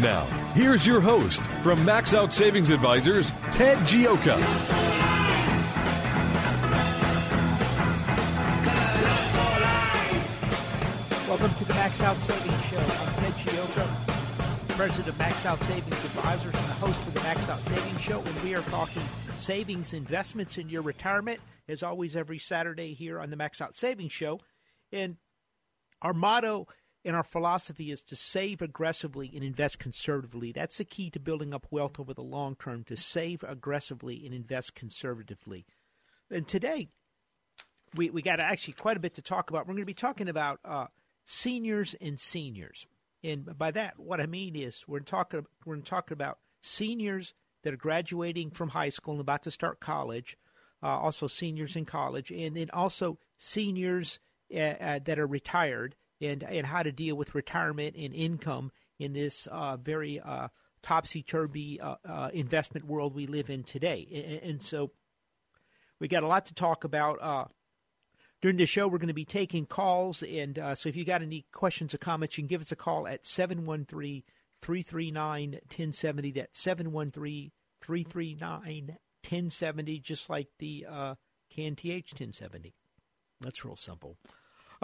Now, here's your host from Max Out Savings Advisors, Ted Gioka. Welcome to the Max Out Savings Show. I'm Ted Gioka, president of Max Out Savings Advisors and the host of the Max Out Savings Show. And we are talking savings, investments in your retirement, as always, every Saturday here on the Max Out Savings Show. And our motto and our philosophy is to save aggressively and invest conservatively. That's the key to building up wealth over the long term, to save aggressively and invest conservatively. And today, we, we got actually quite a bit to talk about. We're going to be talking about uh, seniors and seniors. And by that, what I mean is we're talking, we're talking about seniors that are graduating from high school and about to start college, uh, also seniors in college, and then also seniors uh, uh that are retired and and how to deal with retirement and income in this uh, very uh, topsy turvy uh, uh, investment world we live in today. And, and, so we got a lot to talk about. Uh, during the show, we're going to be taking calls. And uh, so if you got any questions or comments, you can give us a call at 713 339 1070. That's 713 339 1070, just like the uh, KNTH 1070. That's real simple.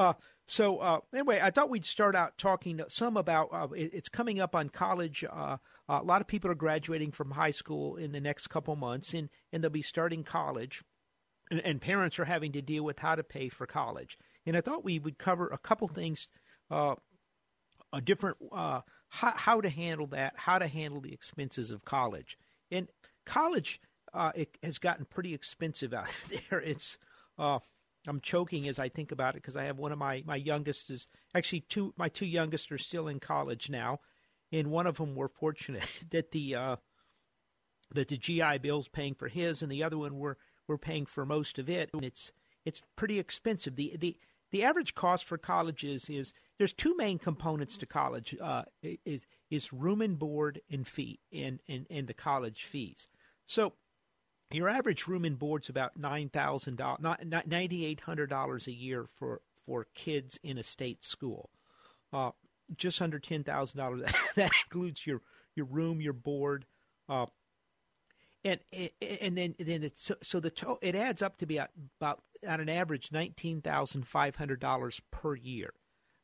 Uh, so uh, anyway, I thought we'd start out talking some about uh, it, it's coming up on college. Uh, a lot of people are graduating from high school in the next couple months, and, and they'll be starting college, and, and parents are having to deal with how to pay for college. And I thought we would cover a couple things, uh, a different uh, how, how to handle that, how to handle the expenses of college. And college it has gotten pretty expensive out there. It's I'm choking as I think about it because I have one of my my youngest is actually two my two youngest are still in college now, and one of them we're fortunate that the uh, that the GI Bill's paying for his, and the other one we're we're paying for most of it, and it's it's pretty expensive. the the The average cost for colleges is there's two main components to college uh, is is room and board and fee and and and the college fees. So your average room and board's about nine thousand dollars, not ninety eight hundred dollars a year for for kids in a state school. Uh, just under ten thousand dollars. that includes your your room, your board, uh, and and then then it's so, the to, it adds up to be about on an average nineteen thousand five hundred dollars per year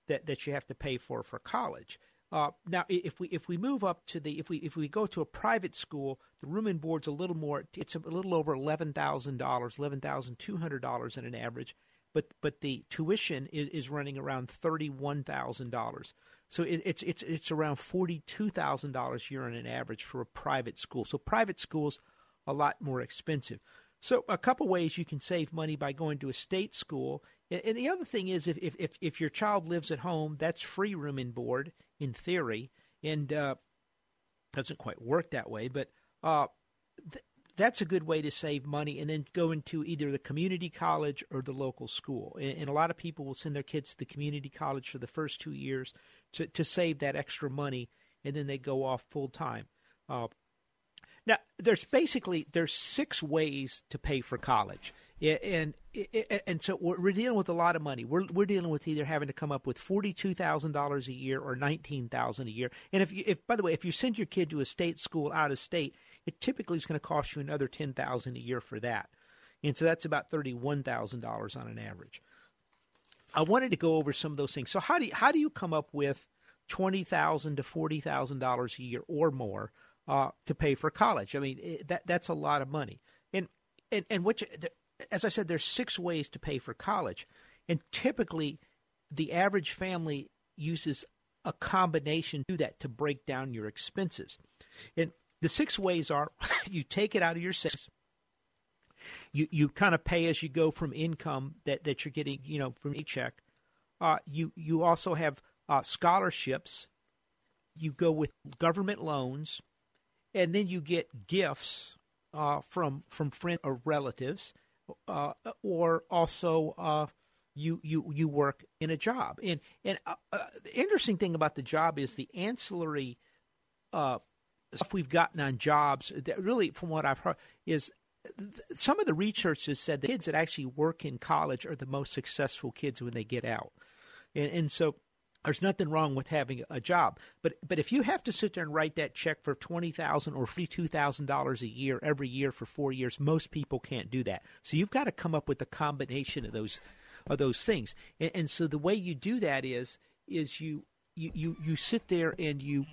that that you have to pay for for college. Uh, now, if we if we move up to the if we if we go to a private school, the room and board's a little more. It's a little over eleven thousand dollars, eleven thousand two hundred dollars in an average. But but the tuition is, is running around thirty one thousand dollars. So it, it's it's it's around forty two thousand dollars a year on an average for a private school. So private schools a lot more expensive. So a couple ways you can save money by going to a state school. And the other thing is if if if your child lives at home, that's free room and board in theory, and uh, doesn't quite work that way. But uh, th- that's a good way to save money, and then go into either the community college or the local school. And, and, a lot of people will send their kids to the community college for the first two years to to save that extra money, and then they go off full time. Uh, now, there's basically there's six ways to pay for college. And and so we're dealing with a lot of money. We're we're dealing with either having to come up with forty two thousand dollars a year or nineteen thousand a year. And if you if by the way, if you send your kid to a state school out of state, it typically is going to cost you another ten thousand a year for that. And so that's about thirty one thousand dollars on an average. I wanted to go over some of those things. So how do you, how do you come up with twenty thousand to forty thousand dollars a year or more uh, to pay for college. I mean, it, that that's a lot of money. And and and which, as I said, there's six ways to pay for college, and typically, the average family uses a combination to do that to break down your expenses. And the six ways are: you take it out of your savings. You you kind of pay as you go from income that, that you're getting, you know, from each check. Uh, you you also have uh, scholarships. You go with government loans and then you get gifts uh, from from friends or relatives, uh, or also uh, you you you work in a job. And and uh, uh, the interesting thing about the job is the ancillary uh, stuff we've gotten on jobs. That really, from what I've heard, is some of the research has said the kids that actually work in college are the most successful kids when they get out, and and so there's nothing wrong with having a job, but but if you have to sit there and write that check for twenty thousand or fifty two thousand dollars a year every year for four years, most people can't do that. So you've got to come up with a combination of those of those things. And, and so the way you do that is is you you you, you sit there and you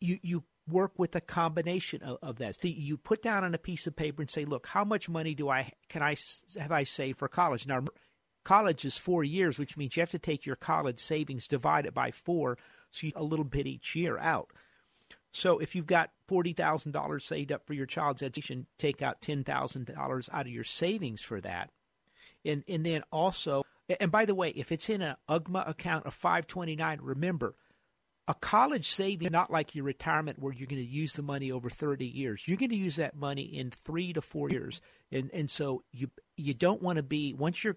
you you work with a combination of, of that. So you put down on a piece of paper and say, "Look, how much money do I can I have I saved for college?" Now College is four years, which means you have to take your college savings, divide it by four, so you a little bit each year out. So if you've got forty thousand dollars saved up for your child's education, take out ten thousand dollars out of your savings for that, and and then also, and by the way, if it's in an UGMA account of five twenty nine, remember a college saving not like your retirement where you're going to use the money over 30 years. You're going to use that money in 3 to 4 years. And and so you you don't want to be once your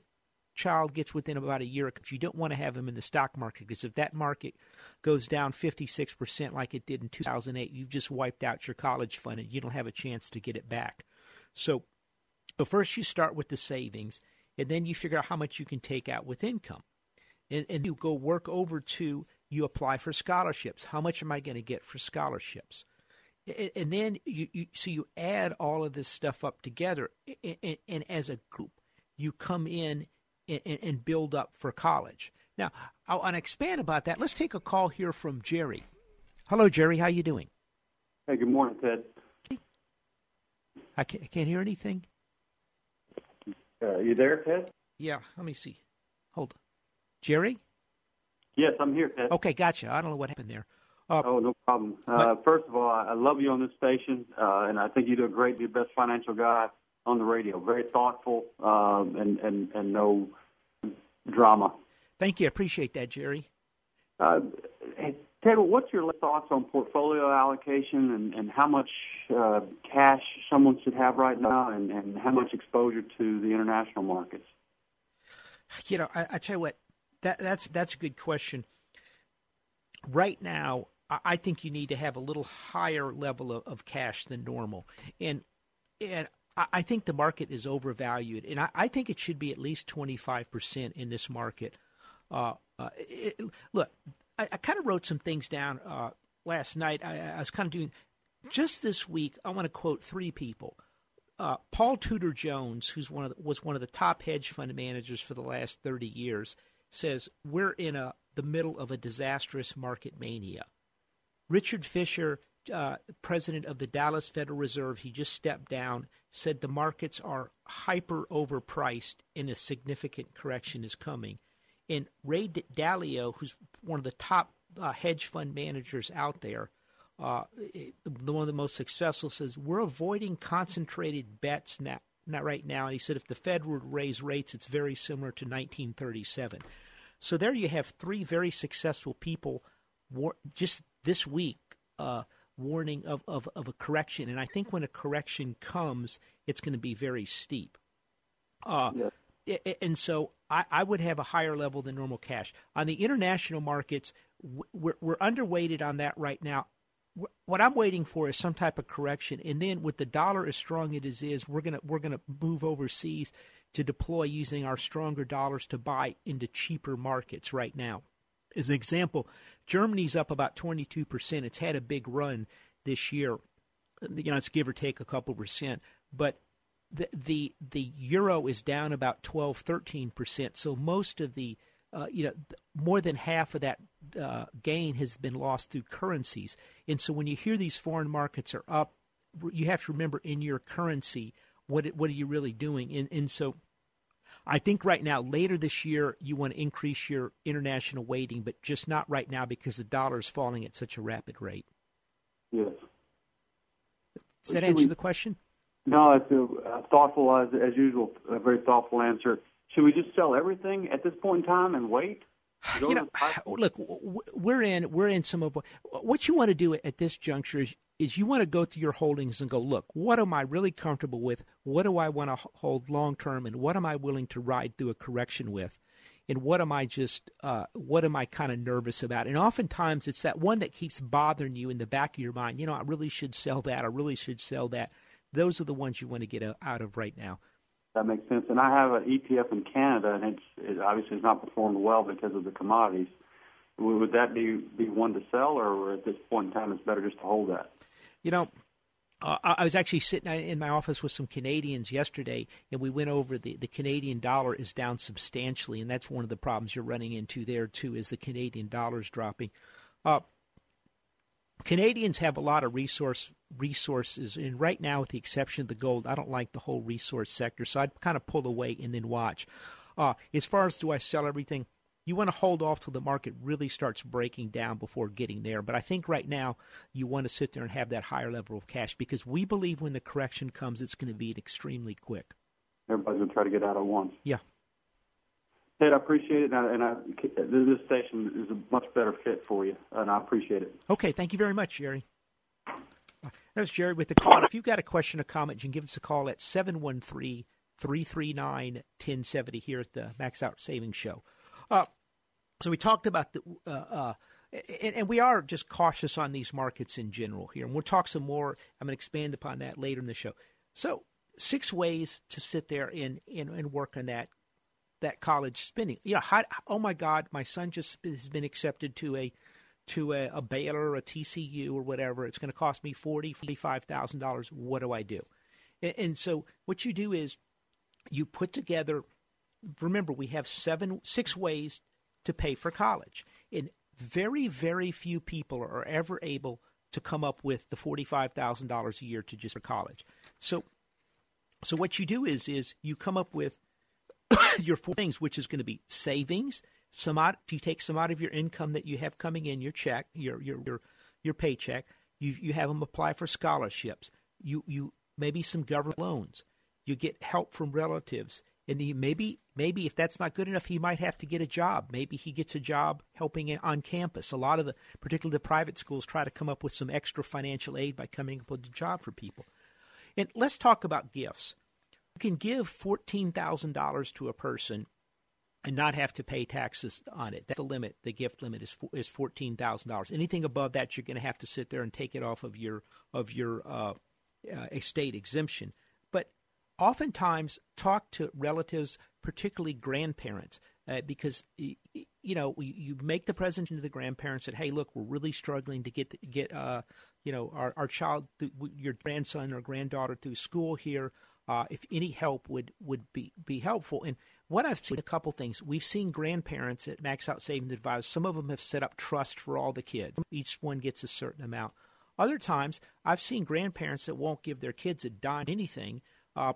child gets within about a year, you don't want to have them in the stock market because if that market goes down 56% like it did in 2008, you've just wiped out your college fund and you don't have a chance to get it back. So, so first you start with the savings, and then you figure out how much you can take out with income. And, and you go work over to, you apply for scholarships. How much am I going to get for scholarships? And then you, you so you add all of this stuff up together, and, and, and as a group, you come in and, and build up for college. Now, I want to expand about that. Let's take a call here from Jerry. Hello, Jerry. How you doing? Hey, good morning, Ted. I can't, I can't hear anything. Uh, you there, Ted? Yeah. Let me see. Hold on. Jerry? Yes, I'm here, Ted. Okay, gotcha. I don't know what happened there. Uh, oh, no problem. Uh, first of all, I love you on this station, uh, and I think you do a great, you're the best financial guy on the radio. Very thoughtful um, and, and, and no drama. Thank you. I appreciate that, Jerry. Uh, Ted, what's your thoughts on portfolio allocation and, and how much uh, cash someone should have right now and, and how much exposure to the international markets? You know, I, I tell you what, that, that's that's a good question. Right now, I think you need to have a little higher level of, of cash than normal, and and I think the market is overvalued, and I, I think it should be at least 25% in this market. Uh, uh, it, look, I, I kind of wrote some things down uh, last night. I, I, was kind of doing just this week. I want to quote three people. Uh, Paul Tudor Jones, who's one of the, was one of the top hedge fund managers for the last 30 years, says we're in a the middle of a disastrous market mania. Richard Fisher uh, president of the Dallas Federal Reserve, he just stepped down, said the markets are hyper overpriced and a significant correction is coming. And Ray Dalio, who's one of the top uh, hedge fund managers out there, uh, the one of the most successful, says we're avoiding concentrated bets now, not right now. And he said if the Fed would raise rates, it's very similar to 1937. So there you have three very successful people just this week uh, warning of, of, of a correction. And I think when a correction comes, it's going to be very steep. Uh, And so I, I, would have a higher level than normal cash. On the international markets, we're, we're underweighted on that right now. What I'm waiting for is some type of correction, and then with the dollar as strong as it is, we're gonna we're gonna move overseas to deploy using our stronger dollars to buy into cheaper markets right now. As an example, Germany's up about 22%. It's had a big run this year. You know, it's give or take a couple percent. But the the, the euro is down about 12, 13%. So most of the uh, you know, more than half of that uh, gain has been lost through currencies. And so when you hear these foreign markets are up, you have to remember in your currency what it, what are you really doing. And, and so I think right now, later this year, you want to increase your international weighting, but just not right now because the dollar is falling at such a rapid rate. Yes. Does that answer we, the question? No, it's a, thoughtful, as, as usual, a very thoughtful answer. Should we just sell everything at this point in time and wait? You know, look, we're in we're in some of what you want to do at this juncture is is you want to go through your holdings and go, look, what am I really comfortable with? What do I want to hold long term, and what am I willing to ride through a correction with? And what am I just, uh, what am I kind of nervous about? And oftentimes it's that one that keeps bothering you in the back of your mind. You know, I really should sell that. I really should sell that. Those are the ones you want to get out of right now. That makes sense. And I have an ETF in Canada, and it's it obviously has not performed well because of the commodities. Would that be be one to sell, or at this point in time, it's better just to hold that? You know, uh, I was actually sitting in my office with some Canadians yesterday, and we went over the, the Canadian dollar is down substantially, and that's one of the problems you're running into there too. Is the Canadian dollar is dropping? Uh, Canadians have a lot of resource resources, and right now, with the exception of the gold, I don't like the whole resource sector, so I'd kind of pull away and then watch. Uh, as far as do I sell everything? You want to hold off till the market really starts breaking down before getting there. But I think right now you want to sit there and have that higher level of cash because we believe when the correction comes, it's going to be extremely quick. Everybody's going to try to get out at once. Yeah. Ted, I appreciate it, and, I, and I, this station is a much better fit for you, and I appreciate it. Okay, thank you very much, Jerry. That was Jerry with the call. If you've got a question or comment, you can give us a call at 713 339 1070 here at the Max Out Savings Show. Uh, so we talked about the. Uh, uh, and, and, we are just cautious on these markets in general here. And we'll talk some more. I'm going to expand upon that later in the show. So, six ways to sit there and, and, and work on that that college spending. You know, how, oh my God, my son just has been accepted to a to a, a Baylor or a TCU or whatever. It's going to cost me forty, forty-five thousand dollars. What do I do? And, and so what you do is you put together. Remember, we have seven, six ways to pay for college, and very, very few people are ever able to come up with the forty-five thousand dollars a year to just for college. So, so what you do is is you come up with your four things, which is going to be savings. Some out, you take some out of your income that you have coming in, your check, your your your, your paycheck. You you have them apply for scholarships. You you maybe some government loans. You get help from relatives, and maybe maybe if that's not good enough, he might have to get a job. Maybe he gets a job helping on campus. A lot of the, particularly the private schools, try to come up with some extra financial aid by coming up with a job for people. And let's talk about gifts You can give $14,000 to a person and not have to pay taxes on it. That's the limit. The gift limit is is fourteen thousand dollars. Anything above that, you're going to have to sit there and take it off of your of your uh, uh, estate exemption. Oftentimes, talk to relatives, particularly grandparents, uh, because you know you make the presentation to the grandparents that hey, look, we're really struggling to get get uh, you know our our child, your grandson or granddaughter through school here uh, if any help would would be be helpful. And what I've seen a couple things. We've seen grandparents at Max Out Savings Advisors. Some of them have set up trust for all the kids. Each one gets a certain amount. Other times, I've seen grandparents that won't give their kids a dime anything. Uh,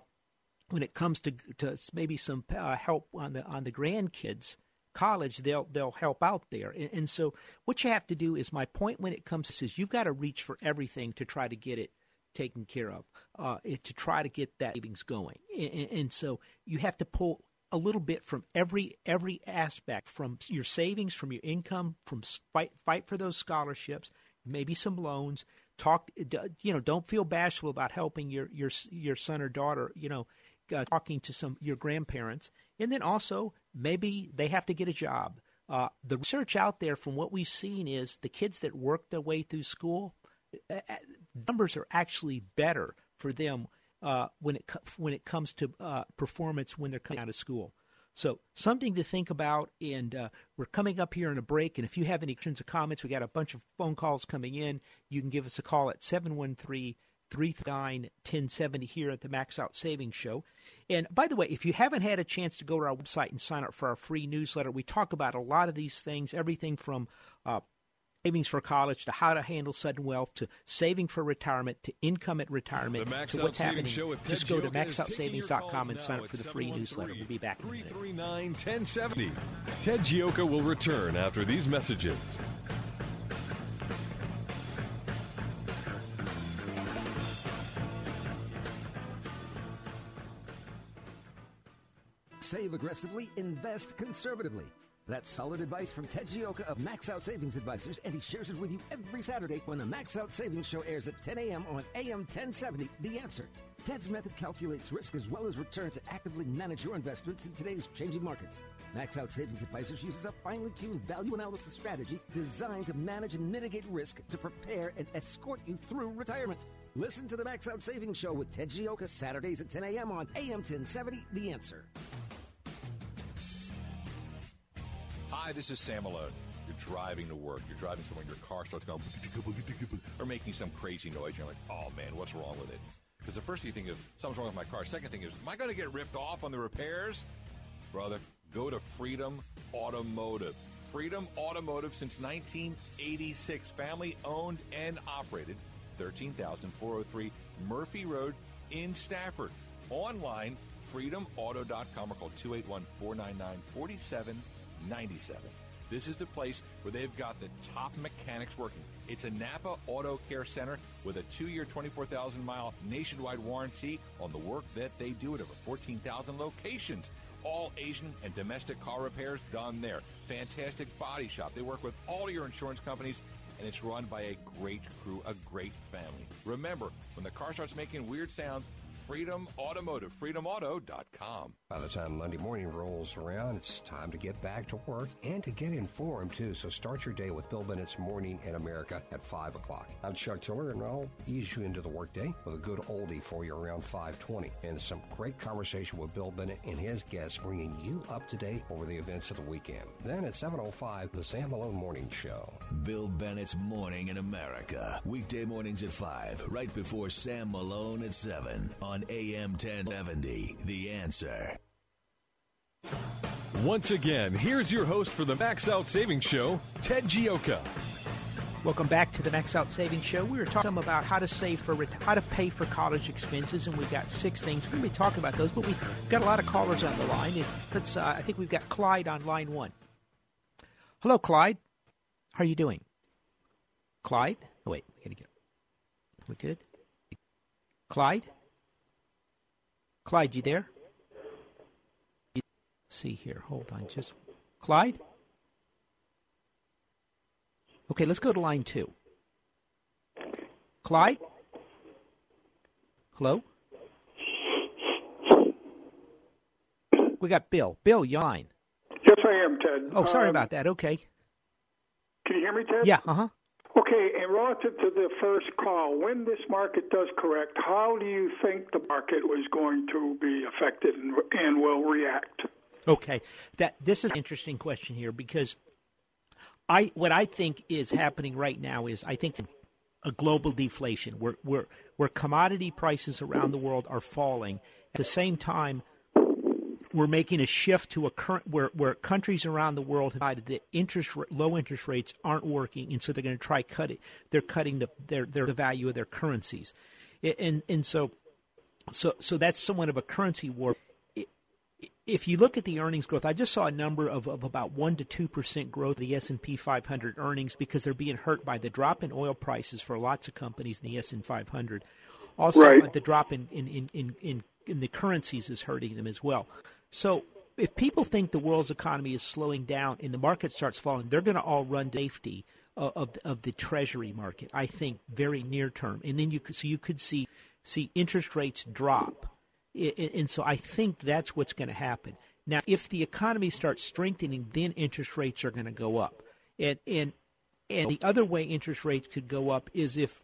when it comes to, to maybe some uh, help on the on the grandkids college, they'll they'll help out there. And, and, so what you have to do is my point when it comes to is you've got to reach for everything to try to get it taken care of uh, to try to get that savings going. And, and, so you have to pull a little bit from every every aspect, from your savings, from your income, from fight fight for those scholarships, maybe some loans. Talk, you know, don't feel bashful about helping your your your son or daughter. You know, uh, talking to some your grandparents, and then also maybe they have to get a job. Uh, the research out there, from what we've seen, is the kids that work their way through school uh, uh, numbers are actually better for them uh, when it when it comes to uh, performance when they're coming out of school. So something to think about. And uh, we're coming up here in a break. And if you have any questions or comments, we got a bunch of phone calls coming in. You can give us a call at 713 339 1070 here at the Max Out Savings Show. And by the way, if you haven't had a chance to go to our website and sign up for our free newsletter, we talk about a lot of these things, everything from uh, savings for college to how to handle sudden wealth to saving for retirement to income at retirement to what's happening. Just go to maxoutsavings.com and sign up for the free newsletter. We'll be back in a 339 1070. Ted Gioka will return after these messages. Save aggressively, invest conservatively. That's solid advice from Ted Gioka of Max Out Savings Advisors, and he shares it with you every Saturday when the Max Out Savings Show airs at 10 a.m. on AM 1070. The answer. Ted's method calculates risk as well as return to actively manage your investments in today's changing markets. Max Out Savings Advisors uses a finely tuned value analysis strategy designed to manage and mitigate risk to prepare and escort you through retirement. Listen to the Max Out Savings Show with Ted Gioka Saturdays at 10 a.m. on AM 1070. The answer. Hi, this is Sam Malone. You're driving to work. You're driving somewhere, your car starts going or making some crazy noise. You're like, oh man, what's wrong with it? Because the first thing you think is something's wrong with my car. Second thing is, am I going to get ripped off on the repairs? Brother, go to Freedom Automotive. Freedom Automotive since 1986, family owned and operated. 13403 Murphy Road in Stafford. Online, freedomauto.com or call 281 499 4797. This is the place where they've got the top mechanics working. It's a Napa Auto Care Center with a two year, 24,000 mile nationwide warranty on the work that they do at over 14,000 locations. All Asian and domestic car repairs done there. Fantastic body shop. They work with all your insurance companies and it's run by a great crew, a great family. Remember, when the car starts making weird sounds, Freedom Automotive, freedomauto.com. By the time Monday morning rolls around, it's time to get back to work and to get informed too. So start your day with Bill Bennett's Morning in America at 5 o'clock. I'm Chuck Tiller and I'll ease you into the workday with a good oldie for you around 520 and some great conversation with Bill Bennett and his guests bringing you up to date over the events of the weekend. Then at 705, the Sam Malone Morning Show. Bill Bennett's Morning in America. Weekday mornings at 5, right before Sam Malone at 7 on AM 1070. The answer. Once again, here's your host for the Max Out Savings Show, Ted Gioka. Welcome back to the Max Out Savings Show. We were talking about how to save for how to pay for college expenses, and we got six things. We're going to be talking about those, but we've got a lot of callers on the line. Let's. Uh, I think we've got Clyde on line one. Hello, Clyde. How are you doing? Clyde. Oh wait, we got to get. We good? Clyde. Clyde, you there? Let's see here. Hold on, just Clyde. Okay, let's go to line two. Clyde? Hello? We got Bill. Bill, you line. Yes, I am, Ted. Oh, sorry Um, about that. Okay. Can you hear me, Ted? Yeah, uh huh. Okay, and relative to the first call, when this market does correct, how do you think the market was going to be affected and, and will react? Okay. That this is an interesting question here because I what I think is happening right now is I think a global deflation where where where commodity prices around the world are falling at the same time we're making a shift to a current where, where countries around the world have decided that interest low interest rates aren't working, and so they're going to try cut it. They're cutting the their, their the value of their currencies, and and so so so that's somewhat of a currency war. If you look at the earnings growth, I just saw a number of, of about one to two percent growth of the S and P 500 earnings because they're being hurt by the drop in oil prices for lots of companies in the S and 500. Also, Right. the drop in, in, in, in in the currencies is hurting them as well. So if people think the world's economy is slowing down and the market starts falling, they're going to all run to safety of, of of the treasury market. I think very near term, and then you could so you could see see interest rates drop, and so I think that's what's going to happen. Now, if the economy starts strengthening, then interest rates are going to go up, and and and the other way interest rates could go up is if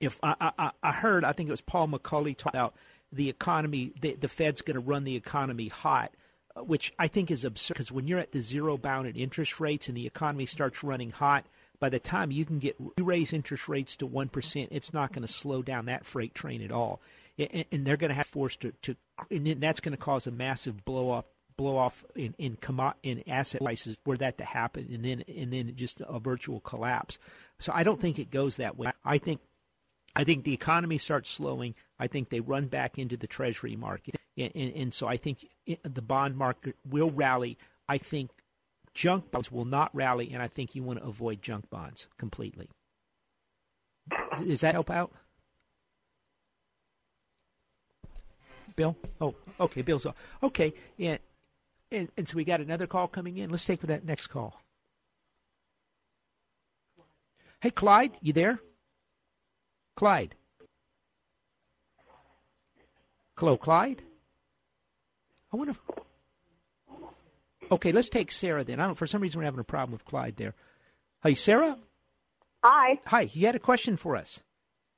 if I, I, I heard, I think it was Paul McCulley talk about the economy, the, the Fed's going to run the economy hot, uh, which I think is absurd because when you're at the zero bound in interest rates and the economy starts running hot, by the time you can get you raise interest rates to one percent, it's not going to slow down that freight train at all, and, and they're going to have forced to, to and that's going to cause a massive blow up blow off in in, commo- in asset prices were that to happen, and then and then just a virtual collapse. So I don't think it goes that way. I think I think the economy starts slowing. I think they run back into the treasury market, and, and, and so I think the bond market will rally. I think junk bonds will not rally, and I think you want to avoid junk bonds completely. Does that help out? Bill? Oh, okay, Bill's off. Okay, and, and, and so we got another call coming in. Let's take that next call. Hey, Clyde, you there? Clyde. Hello, Clyde. I wonder. If... Okay, let's take Sarah then. I don't. For some reason, we're having a problem with Clyde there. Hey, Sarah. Hi. Hi. You had a question for us.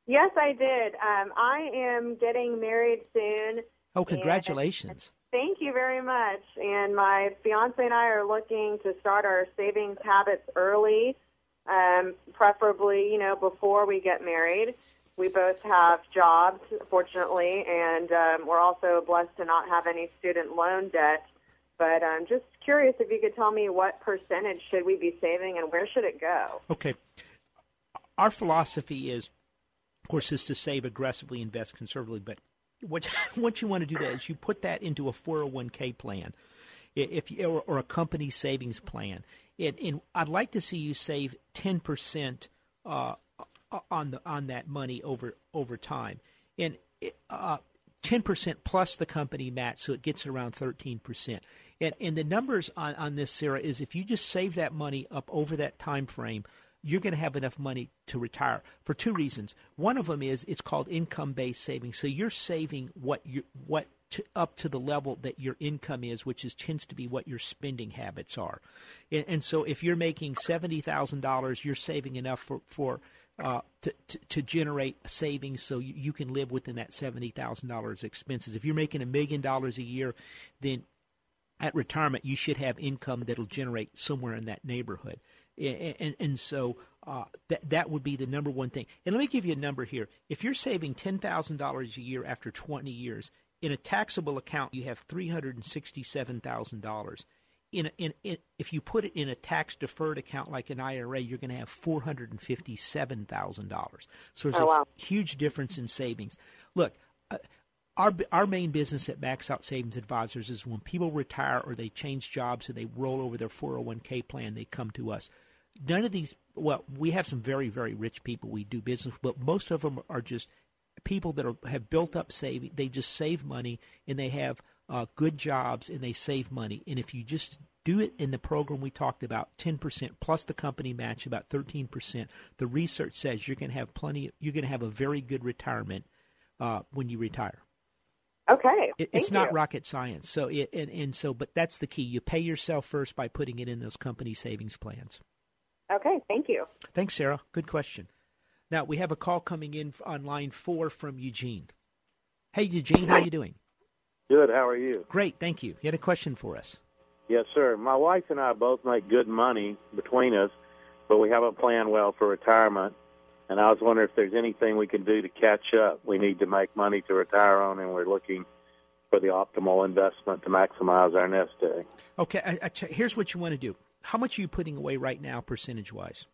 Yes, I did. Um, I am getting married soon. Oh, congratulations. Thank you very much. And my fiance and I are looking to start our savings habits early, um, preferably, you know, before we get married. We both have jobs, fortunately, and um, we're also blessed to not have any student loan debt. But I'm just curious if you could tell me what percentage should we be saving and where should it go? Okay. Our philosophy is, of course, is to save aggressively, invest conservatively, but what what you want to do that is you put that into a 401k plan, if or, or a company savings plan. It, and I'd like to see you save 10 percent uh, on the on that money over over time, and uh, 10 percent plus the company match, so it gets around 13 percent. And and the numbers on on this, Sarah, is if you just save that money up over that time frame you're going to have enough money to retire for two reasons. One of them is it's called income-based savings. So you're saving what you what to, up to the level that your income is, which is tends to be what your spending habits are. And, and so if you're making seventy thousand dollars, you're saving enough for for uh, to, to, to generate savings so you, you can live within that seventy thousand dollars expenses. If you're making a million dollars a year, then at retirement you should have income that'll generate somewhere in that neighborhood and, and so uh, that that would be the number one thing. And let me give you a number here. If you're saving ten thousand dollars a year after twenty years in a taxable account, you have three hundred and sixty-seven thousand dollars. In, in, in, if you put it in a tax deferred account like an IRA, you're going to have four hundred and fifty-seven thousand dollars. So there's oh, wow. a huge difference in savings. Look, uh, our our main business at Max Out Savings Advisors is when people retire or they change jobs and they roll over their 401k plan, they come to us none of these well we have some very very rich people we do business but most of them are just people that are, have built up saving they just save money and they have uh, good jobs and they save money and if you just do it in the program we talked about 10% plus the company match about 13% the research says you're going to have plenty you're going to have a very good retirement uh, when you retire Okay. It, it's not you. rocket science. So it, and, and so, but that's the key. You pay yourself first by putting it in those company savings plans. Okay, thank you. Thanks, Sarah. Good question. Now we have a call coming in on line four from Eugene. Hey, Eugene, how are you doing? Good. How are you? Great, thank you. You had a question for us? Yes, sir. My wife and I both make good money between us, but we haven't planned well for retirement. And I was wondering if there's anything we can do to catch up. We need to make money to retire on, and we're looking for the optimal investment to maximize our nest egg. Okay, I, I, here's what you want to do. How much are you putting away right now, percentage wise?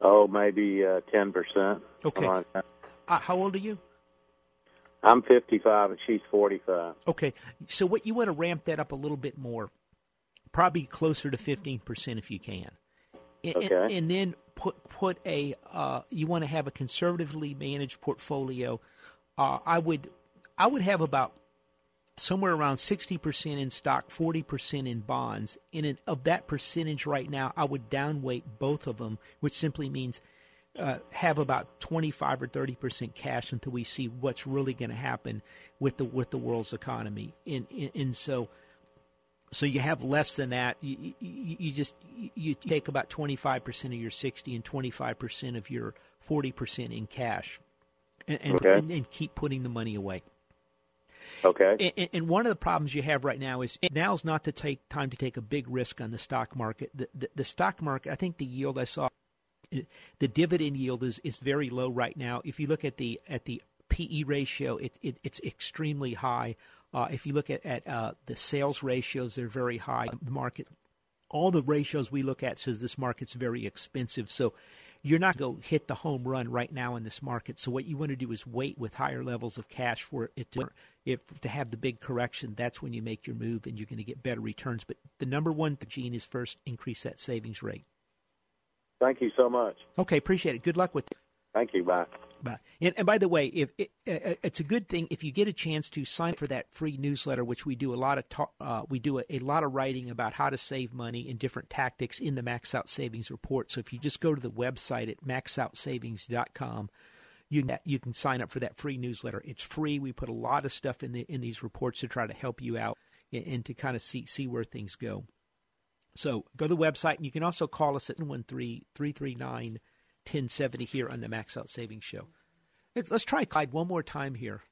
Oh, maybe uh, ten percent. Okay. Like uh, how old are you? I'm 55 and she's 45. Okay, so what you want to ramp that up a little bit more, probably closer to 15 percent if you can. And, okay. and, and then put put a uh, you want to have a conservatively managed portfolio. Uh, I would I would have about somewhere around 60% in stock, 40% in bonds. And of that percentage right now, I would downweight both of them, which simply means uh, have about 25 or 30% cash until we see what's really going to happen with the with the world's economy. And, and, and so so you have less than that. You, you, you just you take about 25% of your 60 and 25% of your 40% in cash and, and, Okay. and, and keep putting the money away. Okay. And, and one of the problems you have right now is now's not to take time to take a big risk on the stock market. The, the, the stock market, I think the yield I saw the dividend yield is, is very low right now. If you look at the at the PE ratio, it, it it's extremely high. Uh, if you look at at uh, the sales ratios, they're very high. The market, all the ratios we look at says this market's very expensive. So you're not going to hit the home run right now in this market. So what you want to do is wait with higher levels of cash for it to if to have the big correction. That's when you make your move and you're going to get better returns. But the number one Gene is first increase that savings rate. Thank you so much. Okay, appreciate it. Good luck with it. Thank you. Bye. And, and by the way, if it, it's a good thing if you get a chance to sign up for that free newsletter, which we do a lot of uh, we do a, a, lot of writing about how to save money and different tactics in the Max Out Savings Report. So if you just go to the website at maxoutsavings.com, you you can sign up for that free newsletter. It's free. We put a lot of stuff in the in these reports to try to help you out and, and to kind of see see where things go. So go to the website, and you can also call us at 13 339 1070 here on the Max Out Savings Show. Let's try Clyde one more time here.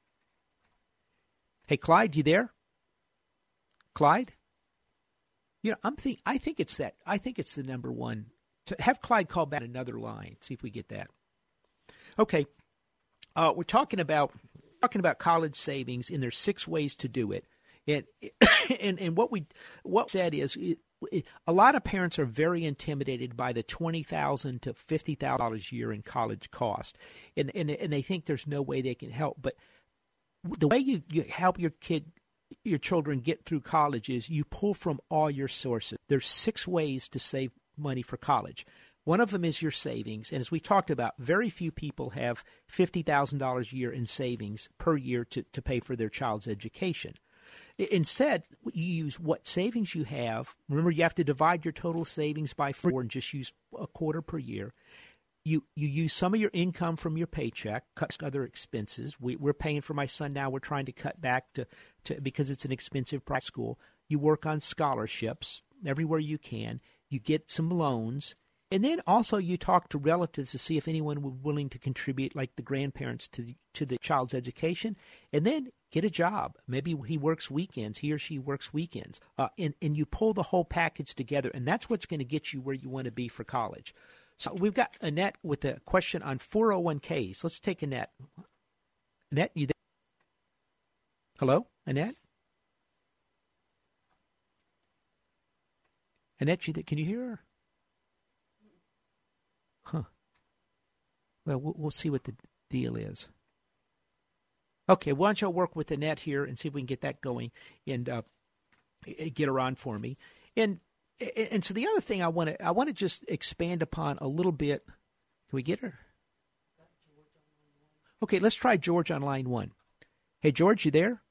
Hey, Clyde, you there? Clyde? You know, I'm think I think it's that. I think it's the number one. To have Clyde call back another line. See if we get that. Okay, uh, we're talking about talking about college savings, and there's six ways to do it. And and and what we what said is a lot of parents are very intimidated by the twenty thousand to fifty thousand dollars a year in college cost, and, and and they think there's no way they can help. But the way you, you help your kid, your children get through college is you pull from all your sources. There's six ways to save money for college. One of them is your savings, and as we talked about, very few people have fifty thousand dollars a year in savings per year to, to pay for their child's education. Instead, you use what savings you have. Remember, you have to divide your total savings by four and just use a quarter per year. You you use some of your income from your paycheck, cut other expenses. We, we're paying for my son now. We're trying to cut back to, to because it's an expensive private school. You work on scholarships everywhere you can. You get some loans. And then also you talk to relatives to see if anyone would willing to contribute, like the grandparents, to the, to the child's education. And then get a job. Maybe he works weekends. He or she works weekends. Uh, and, and you pull the whole package together, and that's what's going to get you where you want to be for college. So we've got Annette with a question on 401ks. Let's take Annette. Annette, you there? Hello, Annette? Annette, you there? can you hear her? Huh. Well, we'll see what the deal is. Okay, why don't you all work with Annette here and see if we can get that going and uh, get her on for me. And and so the other thing I want to I want to just expand upon a little bit. Can we get her? Okay, let's try George on line one. Hey, George, you there?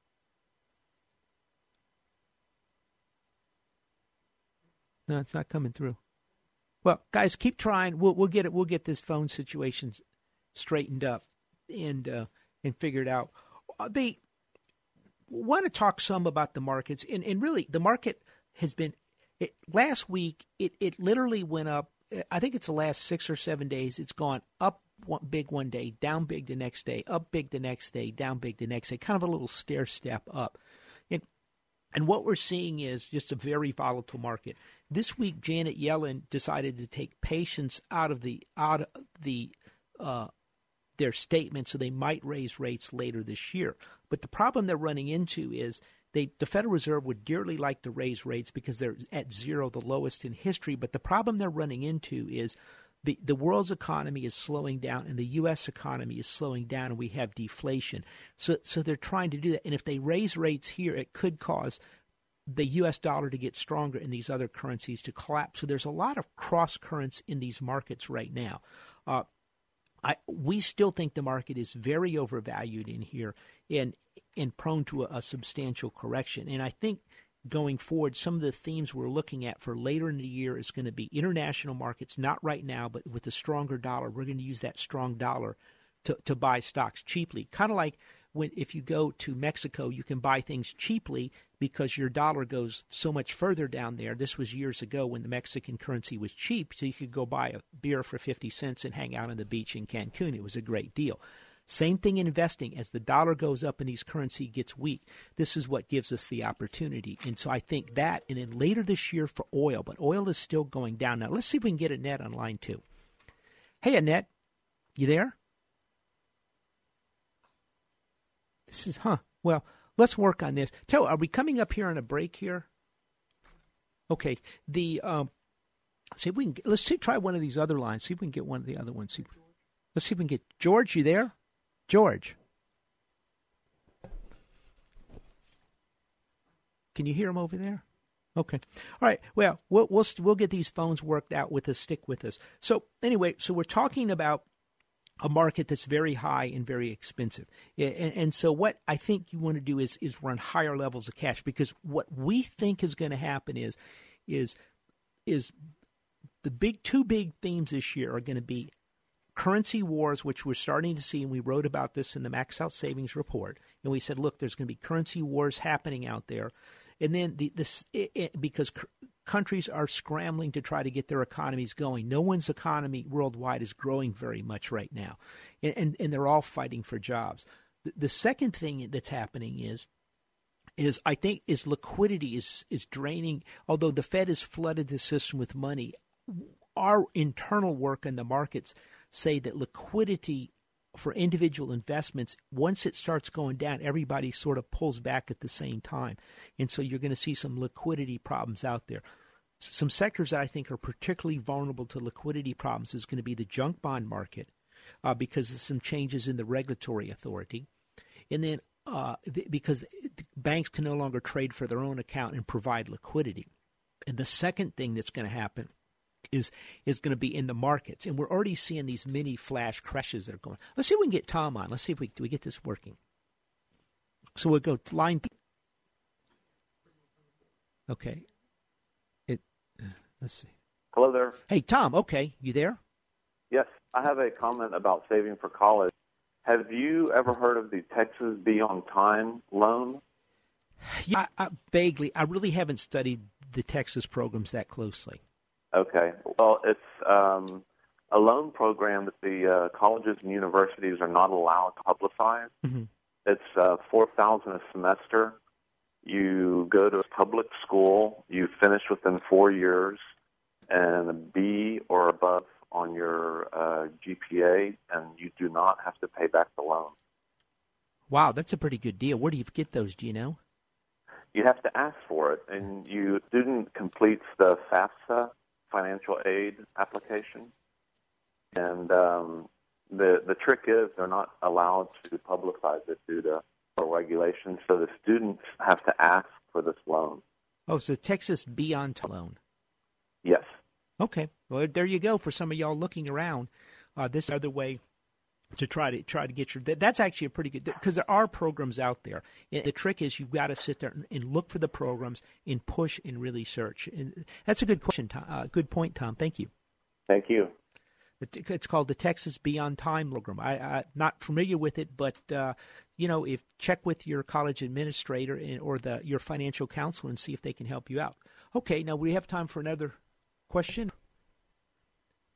No, it's not coming through. Well, guys, keep trying. We'll we'll get it. We'll get this phone situation straightened up and uh, and figured out. Uh, they want to talk some about the markets, and, and really the market has been. It, last week, it, it literally went up. I think it's the last six or seven days. It's gone up one, big one day, down big the next day, up big the next day, down big the next day. Kind of a little stair step up. And what we're seeing is just a very volatile market. This week, Janet Yellen decided to take patience out of the out of the uh, their statement, so they might raise rates later this year. But the problem they're running into is they, the Federal Reserve would dearly like to raise rates because they're at zero, the lowest in history. But the problem they're running into is the, the world's economy is slowing down and the U.S. economy is slowing down and we have deflation. So, so they're trying to do that. And if they raise rates here, it could cause the U.S. dollar to get stronger and these other currencies to collapse. So there's a lot of cross currents in these markets right now. Uh, I, we still think the market is very overvalued in here and and prone to a, a, substantial correction. And I think going forward, some of the themes we're looking at for later in the year is going to be international markets, not right now, but with a stronger dollar. We're going to use that strong dollar to, to buy stocks cheaply, kind of like when if you go to Mexico, you can buy things cheaply because your dollar goes so much further down there. This was years ago when the Mexican currency was cheap, so you could go buy a beer for 50 cents and hang out on the beach in Cancun. It was a great deal. Same thing in investing. As the dollar goes up and these currency gets weak, this is what gives us the opportunity. And so I think that, and then later this year for oil, but oil is still going down. Now let's see if we can get Annette on line two. Hey, Annette, you there? This is, huh? Well, let's work on this. Tell, are we coming up here on a break here? Okay. The um, see if we can. Let's see. Try one of these other lines. See if we can get one of the other ones. See, let's see if we can get George. You there, George? Can you hear him over there? Okay. All right. Well, we'll we'll we'll get these phones worked out with us. Stick with us. So anyway, so we're talking about a market that's very high and very expensive. And, and, so what I think you want to do is is run higher levels of cash because what we think is going to happen is is is the big two big themes this year are going to be currency wars, which we're starting to see, and we wrote about this in the Max Out Savings Report. And we said, look, there's going to be currency wars happening out there and then the, this it, it, because countries are scrambling to try to get their economies going. No one's economy worldwide is growing very much right now, and and, and they're all fighting for jobs. The, the second thing that's happening is is I think is liquidity is is draining. Although the Fed has flooded the system with money, our internal work in the markets say that liquidity for individual investments, once it starts going down, everybody sort of pulls back at the same time. And so you're going to see some liquidity problems out there. Some sectors that I think are particularly vulnerable to liquidity problems is going to be the junk bond market uh, because of some changes in the regulatory authority. And then uh, because banks can no longer trade for their own account and provide liquidity. And the second thing that's going to happen is is going to be in the markets, and we're already seeing these mini flash crashes that are going. Let's see if we can get Tom on. Let's see if we do we get this working. So we'll go to line. Okay. It. Uh, let's see. Hello there. Hey Tom. Okay, you there? Yes, I have a comment about saving for college. Have you ever heard of the Texas B-On-Time loan? Yeah, I, I, vaguely. I really haven't studied the Texas programs that closely. Okay. Well, it's um, a loan program that the uh, colleges and universities are not allowed to publicize. Mm-hmm. It's uh, four thousand a semester. You go to a public school. You finish within four years, and a B or above on your uh, GPA, and you do not have to pay back the loan. Wow, that's a pretty good deal. Where do you get those? Do you know? You have to ask for it, and you student completes the FAFSA financial aid application. And um, the the trick is they're not allowed to publicize it due to regulations, so the students have to ask for this loan. Oh, so Texas Be on loan. Yes. Okay. Well, there you go. For some of y'all looking around, uh, this other way to try to try to get your that's actually a pretty good because there are programs out there and the trick is you've got to sit there and look for the programs and push and really search and that's a good question tom, uh, good point tom thank you thank you it's called the Texas B-On-Time program. I, am not familiar with it, but uh, you know, if check with your college administrator or the your financial counselor and see if they can help you out. Okay, now we have time for another question.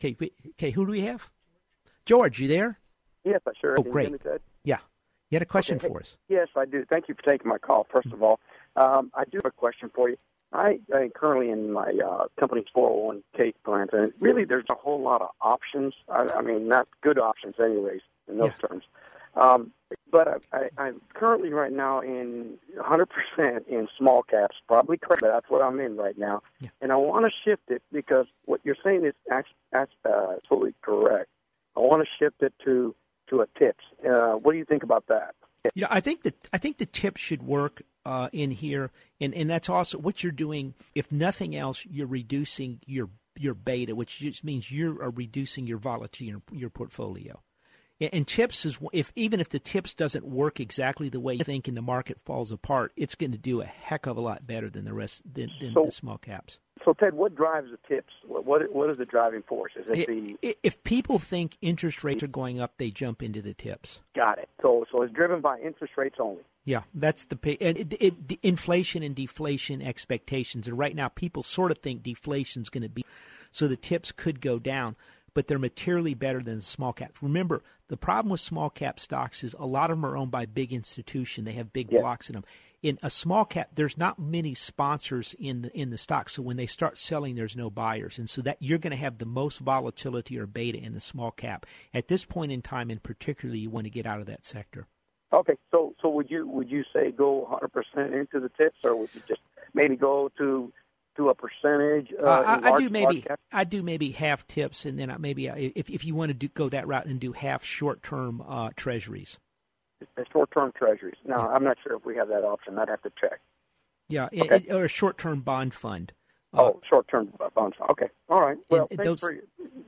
Okay, okay, who do we have? George, you there? Yes, I sure. Oh, great. Yeah. You had a question okay. for us. Yes, I do. Thank you for taking my call, 1st of all. Um, I do have a question for you. I, am currently in my uh, company's 401k plan, and really there's a whole lot of options. I, I mean, not good options, anyways, in those yeah. terms. Um, but I, I, I'm currently right now in 100% in small caps, probably correct. That's what I'm in right now, yeah. and I want to shift it because what you're saying is absolutely correct. I want to shift it to to a tips. Uh, what do you think about that? Yeah, I think that I think the tips should work uh, in here, and and that's also what you're doing. If nothing else, you're reducing your your beta, which just means you are reducing your volatility in your, your portfolio. And tips is if even if the tips doesn't work exactly the way you think and the market falls apart, it's going to do a heck of a lot better than the rest than, than so, the small caps. So Ted, what drives the tips? What what, what is the driving force? Is it, the if people think interest rates are going up, they jump into the tips. Got it. So so it's driven by interest rates only. Yeah, that's the pay. And it, it, inflation and deflation expectations, and right now people sort of think deflation is going to be, so the tips could go down but they're materially better than the small caps. Remember, the problem with small cap stocks is a lot of them are owned by big institutions. They have big blocks in them. In a small cap, there's not many sponsors in the in the stock. So when they start selling, there's no buyers, and so that you're going to have the most volatility or beta in the small cap at this point in time. and particularly you want to get out of that sector. Okay, so so would you would you say go 100% into the tips, or would you just maybe go to to a percentage? Uh, uh, I, large, I do maybe? I do maybe half tips, and then I maybe I, if if you want to do, go that route and do half short term uh, treasuries. Short term treasuries. Now I'm not sure if we have that option. I'd have to check. Yeah, Okay. it- or a short term bond fund. Uh, oh, short term bond fund. Okay, all right. Well, thanks those- for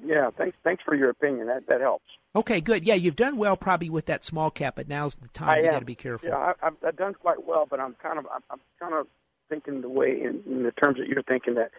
yeah, thanks thanks for your opinion. That that helps. Okay, good. Yeah, you've done well probably with that small cap, but now's the time I you am. got to be careful. Yeah, I, I've, I've done quite well, but I'm kind of I'm, I'm kind of thinking the way in, in the terms that you're thinking that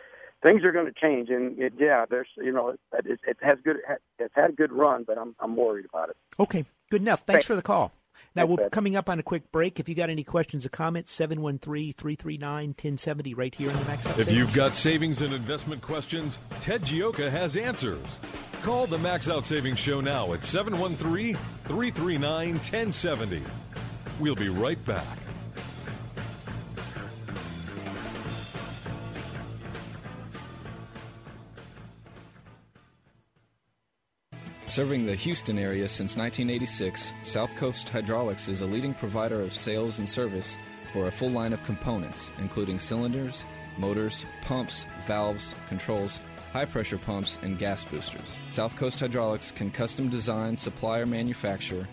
things are going to change, and it, yeah, there's you know it, it, it has good it's had a good run, but I'm I'm worried about it. Okay, good enough. Thanks Thanks. for the call. Now, we're coming up on a quick break. If you got any questions or comments, 713-339-1070 right here in the Max Out If Savings you've got savings and investment questions, Ted Gioka has answers. Call the Max Out Savings Show now at 713 339 1070. We'll be right back. Serving the Houston area since 1986, South Coast Hydraulics is a leading provider of sales and service for a full line of components, including cylinders, motors, pumps, valves, controls, high pressure pumps, and gas boosters. South Coast Hydraulics can custom design, supply, or manufacture,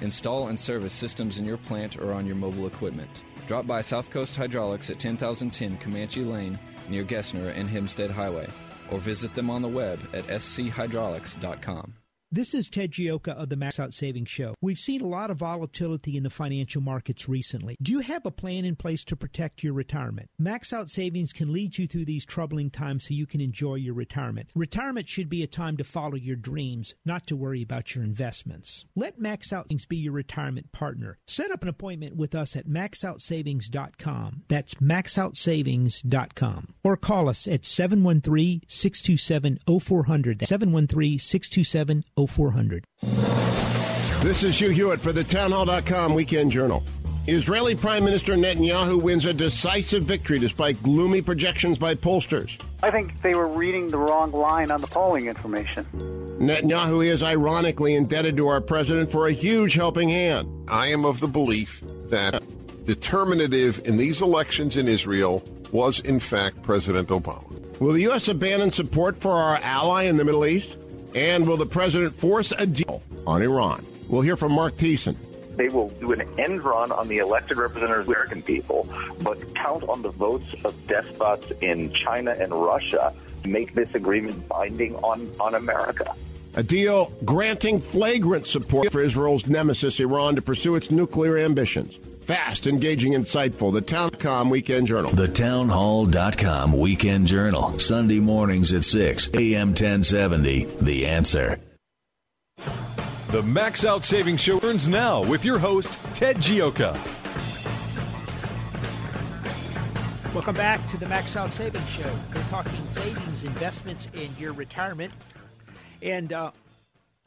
install, and service systems in your plant or on your mobile equipment. Drop by South Coast Hydraulics at 10010 Comanche Lane near Gessner and Hempstead Highway, or visit them on the web at schydraulics.com. This is Ted Gioka of the Max Out Savings Show. We've seen a lot of volatility in the financial markets recently. Do you have a plan in place to protect your retirement? Max Out Savings can lead you through these troubling times so you can enjoy your retirement. Retirement should be a time to follow your dreams, not to worry about your investments. Let Max Out Savings be your retirement partner. Set up an appointment with us at maxoutsavings.com. That's maxoutsavings.com. Or call us at 713 627 0400. 713 627 0400. This is Hugh Hewitt for the Townhall.com Weekend Journal. Israeli Prime Minister Netanyahu wins a decisive victory despite gloomy projections by pollsters. I think they were reading the wrong line on the polling information. Netanyahu is ironically indebted to our president for a huge helping hand. I am of the belief that determinative in these elections in Israel was, in fact, President Obama. Will the U.S. abandon support for our ally in the Middle East? And will the president force a deal on Iran? We'll hear from Mark Thiessen. They will do an end run on the elected representatives of American people, but count on the votes of despots in China and Russia to make this agreement binding on, on America. A deal granting flagrant support for Israel's nemesis, Iran, to pursue its nuclear ambitions. Fast, engaging, insightful. The Town.com Weekend Journal. The Townhall.com Weekend Journal. Sunday mornings at 6 a.m. 1070. The answer. The Max Out Savings Show earns now with your host, Ted Gioka. Welcome back to the Max Out Savings Show. We're talking savings, investments, and your retirement. And uh,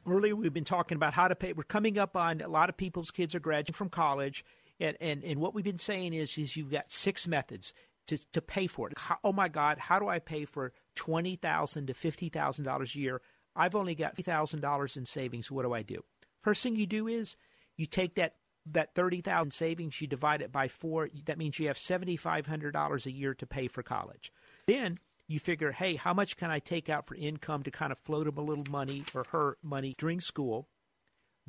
earlier we've been talking about how to pay. We're coming up on a lot of people's kids are graduating from college, and and, and what we've been saying is is you've got six methods to to pay for it. How, oh my God, how do I pay for twenty thousand to fifty thousand dollars a year? I've only got fifty thousand dollars in savings. What do I do? First thing you do is you take that that thirty thousand savings, you divide it by four. That means you have seventy five hundred dollars a year to pay for college. Then you figure, hey, how much can I take out for income to kind of float him a little money or her money during school?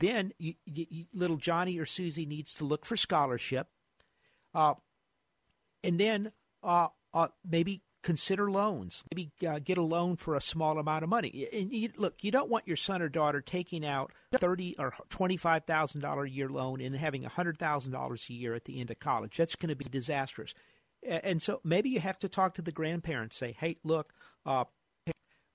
Then you, you, little Johnny or Susie needs to look for scholarship, uh, and then uh, uh, maybe consider loans. Maybe uh, get a loan for a small amount of money. And you, look, you don't want your son or daughter taking out thirty or twenty-five thousand dollar a year loan and having hundred thousand dollars a year at the end of college. That's going to be disastrous. And so maybe you have to talk to the grandparents. Say, hey, look,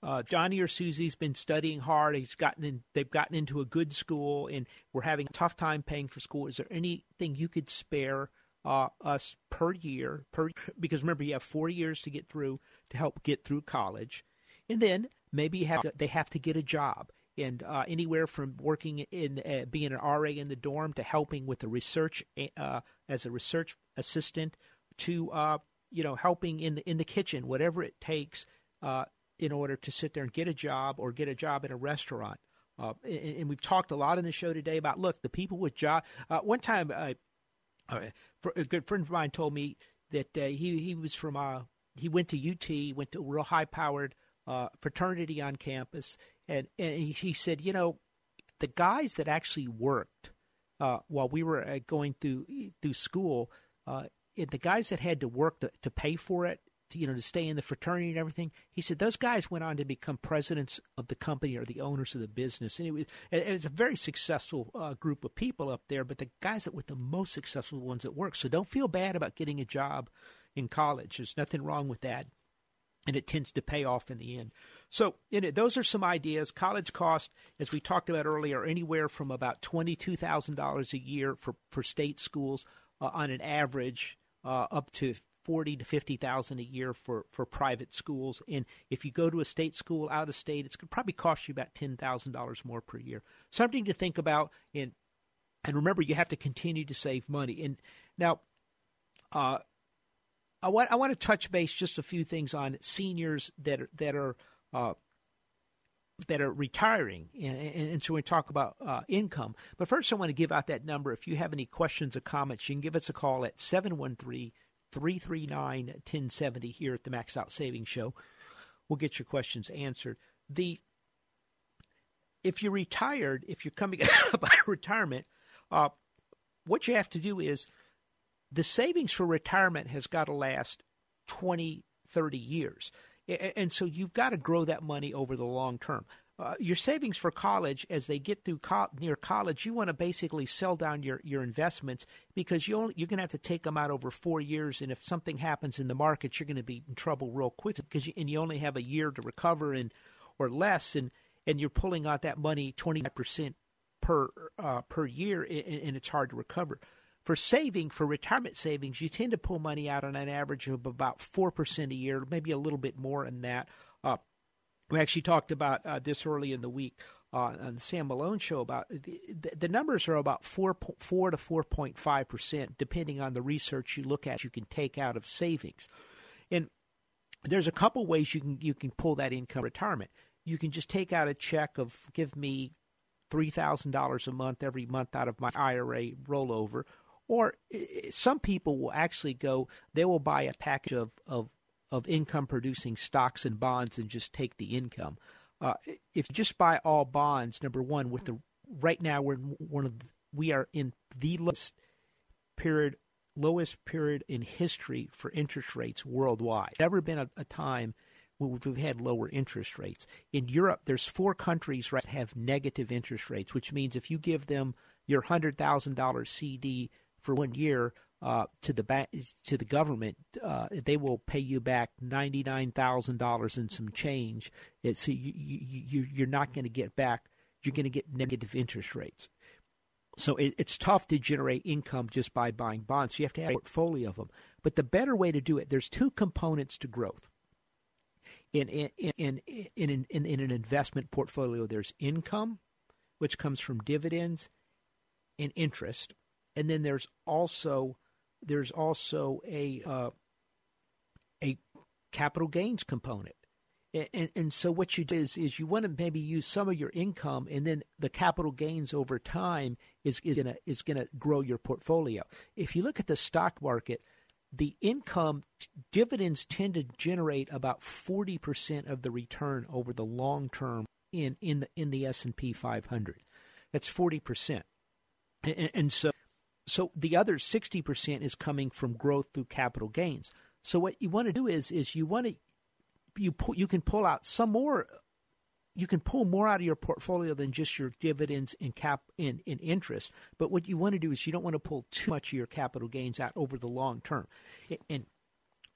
uh, Johnny or Susie's been studying hard. He's gotten in, they've gotten into a good school, and we're having a tough time paying for school. Is there anything you could spare uh, us per year? Per because remember, you have four years to get through to help get through college, and then maybe have to, they have to get a job. and uh, anywhere from working in uh, being an RA in the dorm to helping with the research uh, as a research assistant to uh, you know helping in the in the kitchen, whatever it takes uh, in order to sit there and get a job or get a job in a restaurant. Uh, and, and, we've talked a lot in the show today about look the people with job. one time, a good friend of mine told me that he he was from he went to UT, went to a real high powered fraternity on campus and and he, he said, you know, the guys that actually worked uh, while we were uh, going through through school, uh, the guys that had to work to, to pay for it, you know, to stay in the fraternity and everything. He said those guys went on to become presidents of the company or the owners of the business, and it was, it was a very successful uh, group of people up there. But the guys that were the most successful ones at work. So don't feel bad about getting a job in college. There's nothing wrong with that and it tends to pay off in the end. So, it, those are some ideas. College cost, as we talked about earlier, anywhere from about twenty-two thousand dollars a year for for state schools uh, on an average, uh, up to forty to fifty thousand a year for for private schools. And if you go to a state school out of state, it's going to probably cost you about ten thousand dollars more per year. Something to think about. And and remember, you have to continue to save money. And now. Uh, I want I want to touch base just a few things on seniors that are, that are uh, that are retiring, and, and, and so we talk about uh, income. But first, I want to give out that number. If you have any questions or comments, you can give us a call at 713 339 1070 here at the Max Out Savings Show. We'll get your questions answered. The if you're retired, if you're coming about retirement, uh, what you have to do is the savings for retirement has got to last 20, 30 years. And so you've got to grow that money over the long term. Uh, your savings for college, as they get through co- near college, you want to basically sell down your, your investments because you only, you're going to have to take them out over four years. And if something happens in the market, you're going to be in trouble real quick because you, and you only have a year to recover and or less, and and you're pulling out that money 25 percent per uh, per year, and, and it's hard to recover. For saving, for retirement savings, you tend to pull money out on an average of about 4% a year, maybe a little bit more than that. Uh, we actually talked about uh, this early in the week uh, on the Sam Malone show about the, the numbers are about 4, 4 to 4.5 percent, depending on the research you look at. You can take out of savings, and there's a couple ways you can you can pull that income retirement. You can just take out a check of give me three thousand dollars a month every month out of my IRA rollover, or some people will actually go, they will buy a package of, of, of income producing stocks and bonds and just take the income. Uh, if you just buy all bonds, number one, with the right now we're one of the, we are in the lowest period, lowest period in history for interest rates worldwide. Never been a, a time when we've had lower interest rates. In Europe, there's four countries right have negative interest rates, which means if you give them your hundred thousand dollar CD for one year uh, to the ba- to the government, uh, they will pay you back ninety nine thousand dollars and some change. It's you, you you're not going to get back. You're going to get negative interest rates. So it, it's tough to generate income just by buying bonds. You have to have a portfolio of them. But the better way to do it, there's two components to growth. In in in in, in, in an investment portfolio, there's income, which comes from dividends and interest and then there's also there's also a uh, a capital gains component. And, and, so what you do is, is you want to maybe use some of your income, and then the capital gains over time is, is gonna is gonna grow your portfolio. If you look at the stock market, the income dividends tend to generate about forty percent of the return over the long term in in the in the S and P 500. That's forty percent, and, and so so the other 60% is coming from growth through capital gains. So what you want to do is is you want to you pull, you can pull out some more you can pull more out of your portfolio than just your dividends and cap in, in interest. But what you want to do is you don't want to pull too much of your capital gains out over the long term. And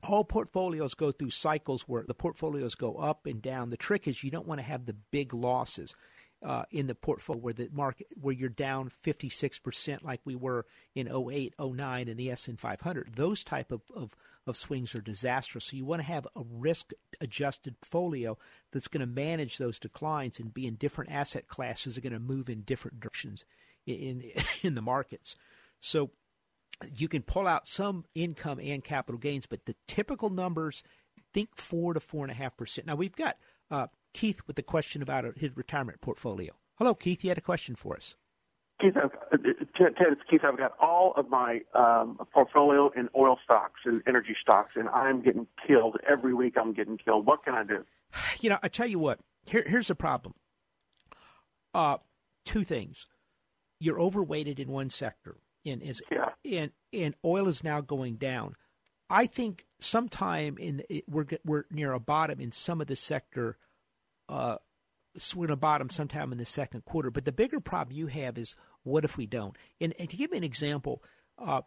all portfolios go through cycles where the portfolios go up and down. The trick is you don't want to have the big losses. Uh, in the portfolio where the market where you're down 56% like we were in 08 09 in the S&P 500 those type of, of, of swings are disastrous. So you want to have a risk adjusted portfolio that's going to manage those declines and be in different asset classes are going to move in different directions in in the markets. So you can pull out some income and capital gains but the typical numbers think four to four and a half percent. Now we've got uh, Keith with a question about his retirement portfolio. Hello, Keith. You had a question for us. Keith, I've, uh, Ted, it's Keith. I've got all of my um, portfolio in oil stocks and energy stocks, and I'm getting killed every week. I'm getting killed. What can I do? You know, I tell you what. Here, here's the problem. Uh, two things. You're overweighted in one sector, and is yeah. and and oil is now going down. I think sometime in we're we're near a bottom in some of the sector uh, going to bottom sometime in the second quarter. But the bigger problem you have is what if we don't? And, and to give you an example, uh,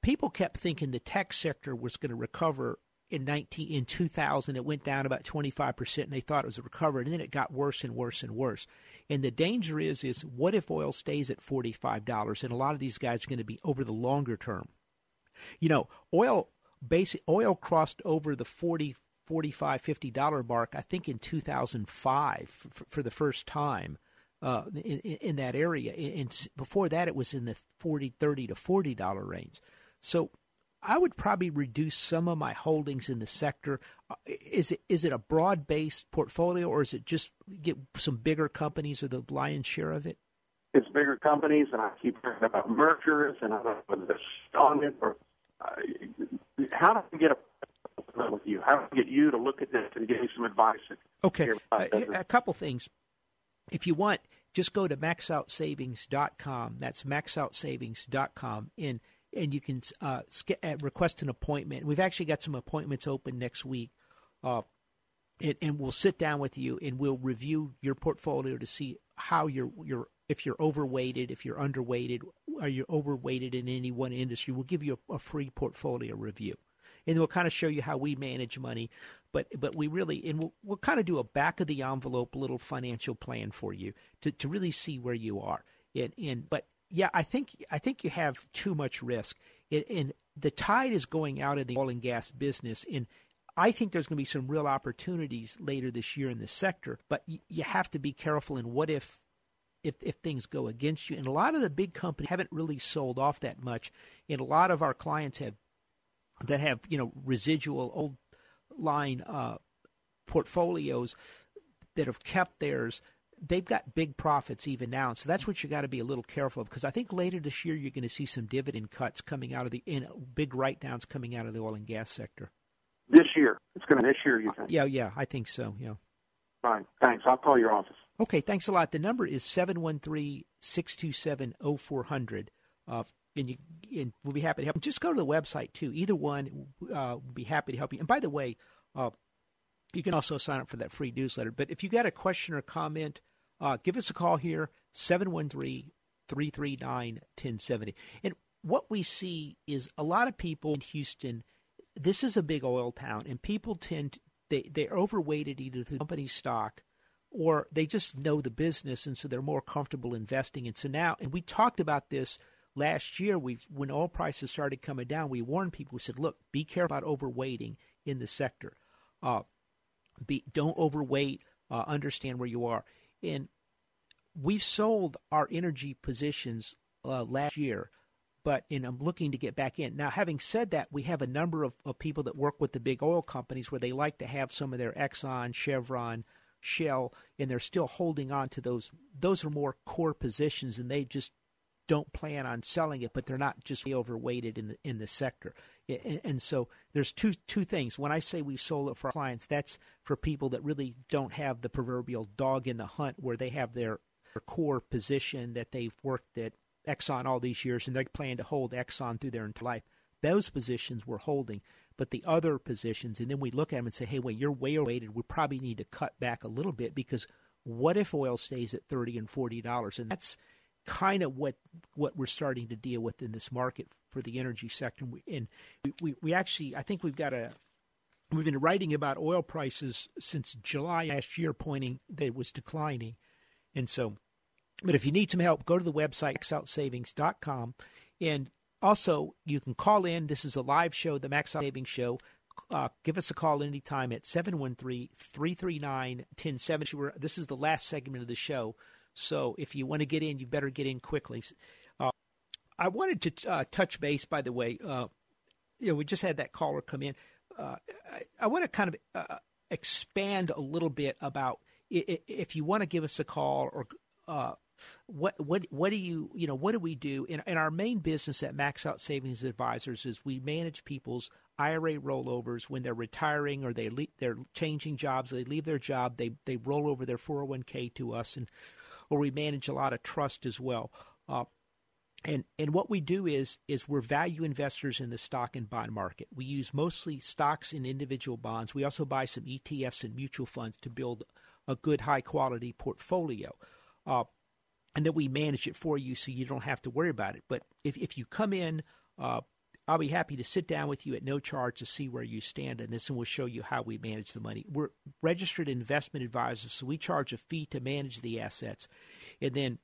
people kept thinking the tech sector was going to recover in 19 in 2000 it went down about 25% and they thought it was a recovery and then it got worse and worse and worse and the danger is is what if oil stays at $45 and a lot of these guys are going to be over the longer term you know oil basic oil crossed over the 40 45 50 dollar mark i think in 2005 for, for the first time uh, in, in, that area. And before that it was in the 40 30 to 40 dollar range. So i would probably reduce some of my holdings in the sector. Uh, is it is it a broad based portfolio or is it just get some bigger companies or the lion's share of it? It's bigger companies and i keep hearing about mergers and i don't know whether they're on it or uh, how do I get a with you? How do I get you to look at this and give me some advice? Okay, uh, a couple things. If you want, just go to maxoutsavings.com. That's maxoutsavings.com, and and you can uh, uh, request an appointment. We've actually got some appointments open next week, uh, and, and we'll sit down with you and we'll review your portfolio to see how you're you're if you're overweighted, if you're underweighted, are you overweighted in any one industry? We'll give you a, a free portfolio review and we'll kind of show you how we manage money. But but we really and we'll, we'll kind of do a back of the envelope little financial plan for you to, to really see where you are. And, and but yeah, I think I think you have too much risk. And, and the tide is going out of the oil and gas business. And I think there's going to be some real opportunities later this year in the sector. But you have to be careful. And what if if, if things go against you. And a lot of the big companies haven't really sold off that much. And a lot of our clients have that have you know residual old line uh, portfolios that have kept theirs they've got big profits even now. So that's what you got to be a little careful of because I think later this year you're going to see some dividend cuts coming out of the in big write downs coming out of the oil and gas sector. This year, it's going to this year. You think? Yeah, yeah, I think so. Yeah. Fine. Thanks. I'll call your office. Okay. Thanks a lot. The number is seven one three six two seven zero four hundred. Uh, and you and we'll be happy to help. Just go to the website too. Either one, uh, we'll be happy to help you. And by the way, uh, you can also sign up for that free newsletter. But if you got a question or comment, uh, give us a call here 713 339 1070. And what we see is a lot of people in Houston. This is a big oil town, and people tend to, they they're overweighted either through company stock or they just know the business, and so they're more comfortable investing. And so now, and we talked about this last year we when oil prices started coming down, we warned people. We said, look, be careful about overweighting in the sector. Uh, be, don't overweight. Uh, understand where you are. And we've sold our energy positions uh, last year, but and I'm looking to get back in. Now, having said that, we have a number of, of people that work with the big oil companies where they like to have some of their Exxon, Chevron, Shell, and they're still holding on to those. Those are more core positions, and they just don't plan on selling it, but they're not just overweighted in the in the sector. And, so there's two two things. When I say we sold it for clients, that's for people that really don't have the proverbial dog in the hunt, where they have their, their core position that they've worked at Exxon all these years, and they plan to hold Exxon through their entire life. Those positions we're holding, but the other positions, and then we look at them and say, "Hey, wait, you're way overweighted. We probably need to cut back a little bit because what if oil stays at thirty and forty dollars?" And that's kind of what what we're starting to deal with in this market for the energy sector. And we, we, we actually, I think we've got a we've been writing about oil prices since July last year, pointing that it was declining. And so, but if you need some help, go to the website maxoutsavings.com. And also, you can call in. This is a live show, the Max Out Savings Show. Uh, give us a call anytime at 713 339 1070. This is the last segment of the show. So if you want to get in, you better get in quickly. Uh, I wanted to uh, touch base, by the way. Uh, you know, we just had that caller come in. Uh, I, I, want to kind of uh, expand a little bit about if you want to give us a call or uh, what what what do you you know what do we do in, in our main business at Max Out Savings Advisors is we manage people's IRA rollovers when they're retiring or they le- they're changing jobs they leave their job they they roll over their 401k to us and or we manage a lot of trust as well uh, and and what we do is is we're value investors in the stock and bond market. We use mostly stocks and individual bonds. We also buy some ETFs and mutual funds to build a good high quality portfolio. Uh, and then we manage it for you so you don't have to worry about it. But if, if you come in, uh, I'll be happy to sit down with you at no charge to see where you stand in this, and we'll show you how we manage the money. We're registered investment advisors, so we charge a fee to manage the assets. And then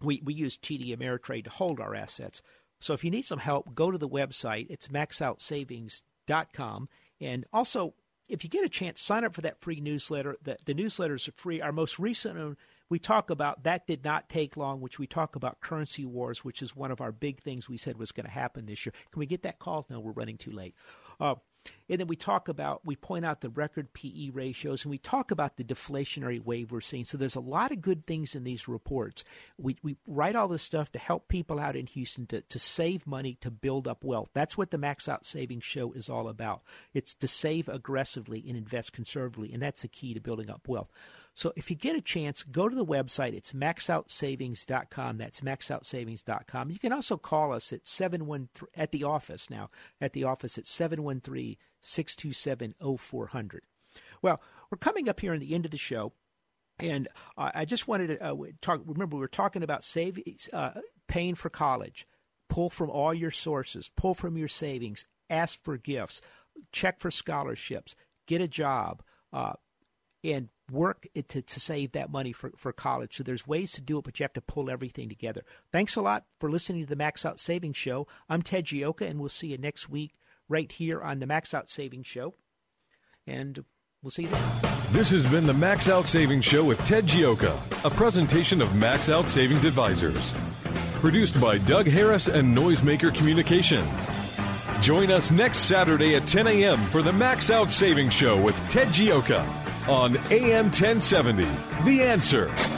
we, we use TD Ameritrade to hold our assets. So if you need some help, go to the website. It's maxoutsavings.com. And also, if you get a chance, sign up for that free newsletter. The, the newsletters are free. Our most recent we talk about that did not take long, which we talk about currency wars, which is one of our big things we said was going to happen this year. Can we get that call? No, we're running too late. Uh, and then we talk about, we point out the record PE ratios, and we talk about the deflationary wave we're seeing. So there's a lot of good things in these reports. We, we write all this stuff to help people out in Houston to, to save money, to build up wealth. That's what the Max Out Savings Show is all about. It's to save aggressively and invest conservatively, and that's the key to building up wealth. So if you get a chance, go to the website. It's maxoutsavings.com. That's maxoutsavings.com. You can also call us at 713 at the office now, at the office at 713 627 0400. Well, we're coming up here in the end of the show. And uh, I just wanted to uh, talk. Remember, we were talking about save, uh, paying for college. Pull from all your sources. Pull from your savings. Ask for gifts. Check for scholarships. Get a job. And work to, to save that money for, for college. So there's ways to do it, but you have to pull everything together. Thanks a lot for listening to the Max Out Savings Show. I'm Ted Gioka, and we'll see you next week right here on the Max Out Savings Show. And we'll see you then. This has been the Max Out Savings Show with Ted Gioka, a presentation of Max Out Savings Advisors. Produced by Doug Harris and Noisemaker Communications. Join us next Saturday at 10 a.m. for the Max Out Savings Show with Ted Gioka on AM 1070. The answer.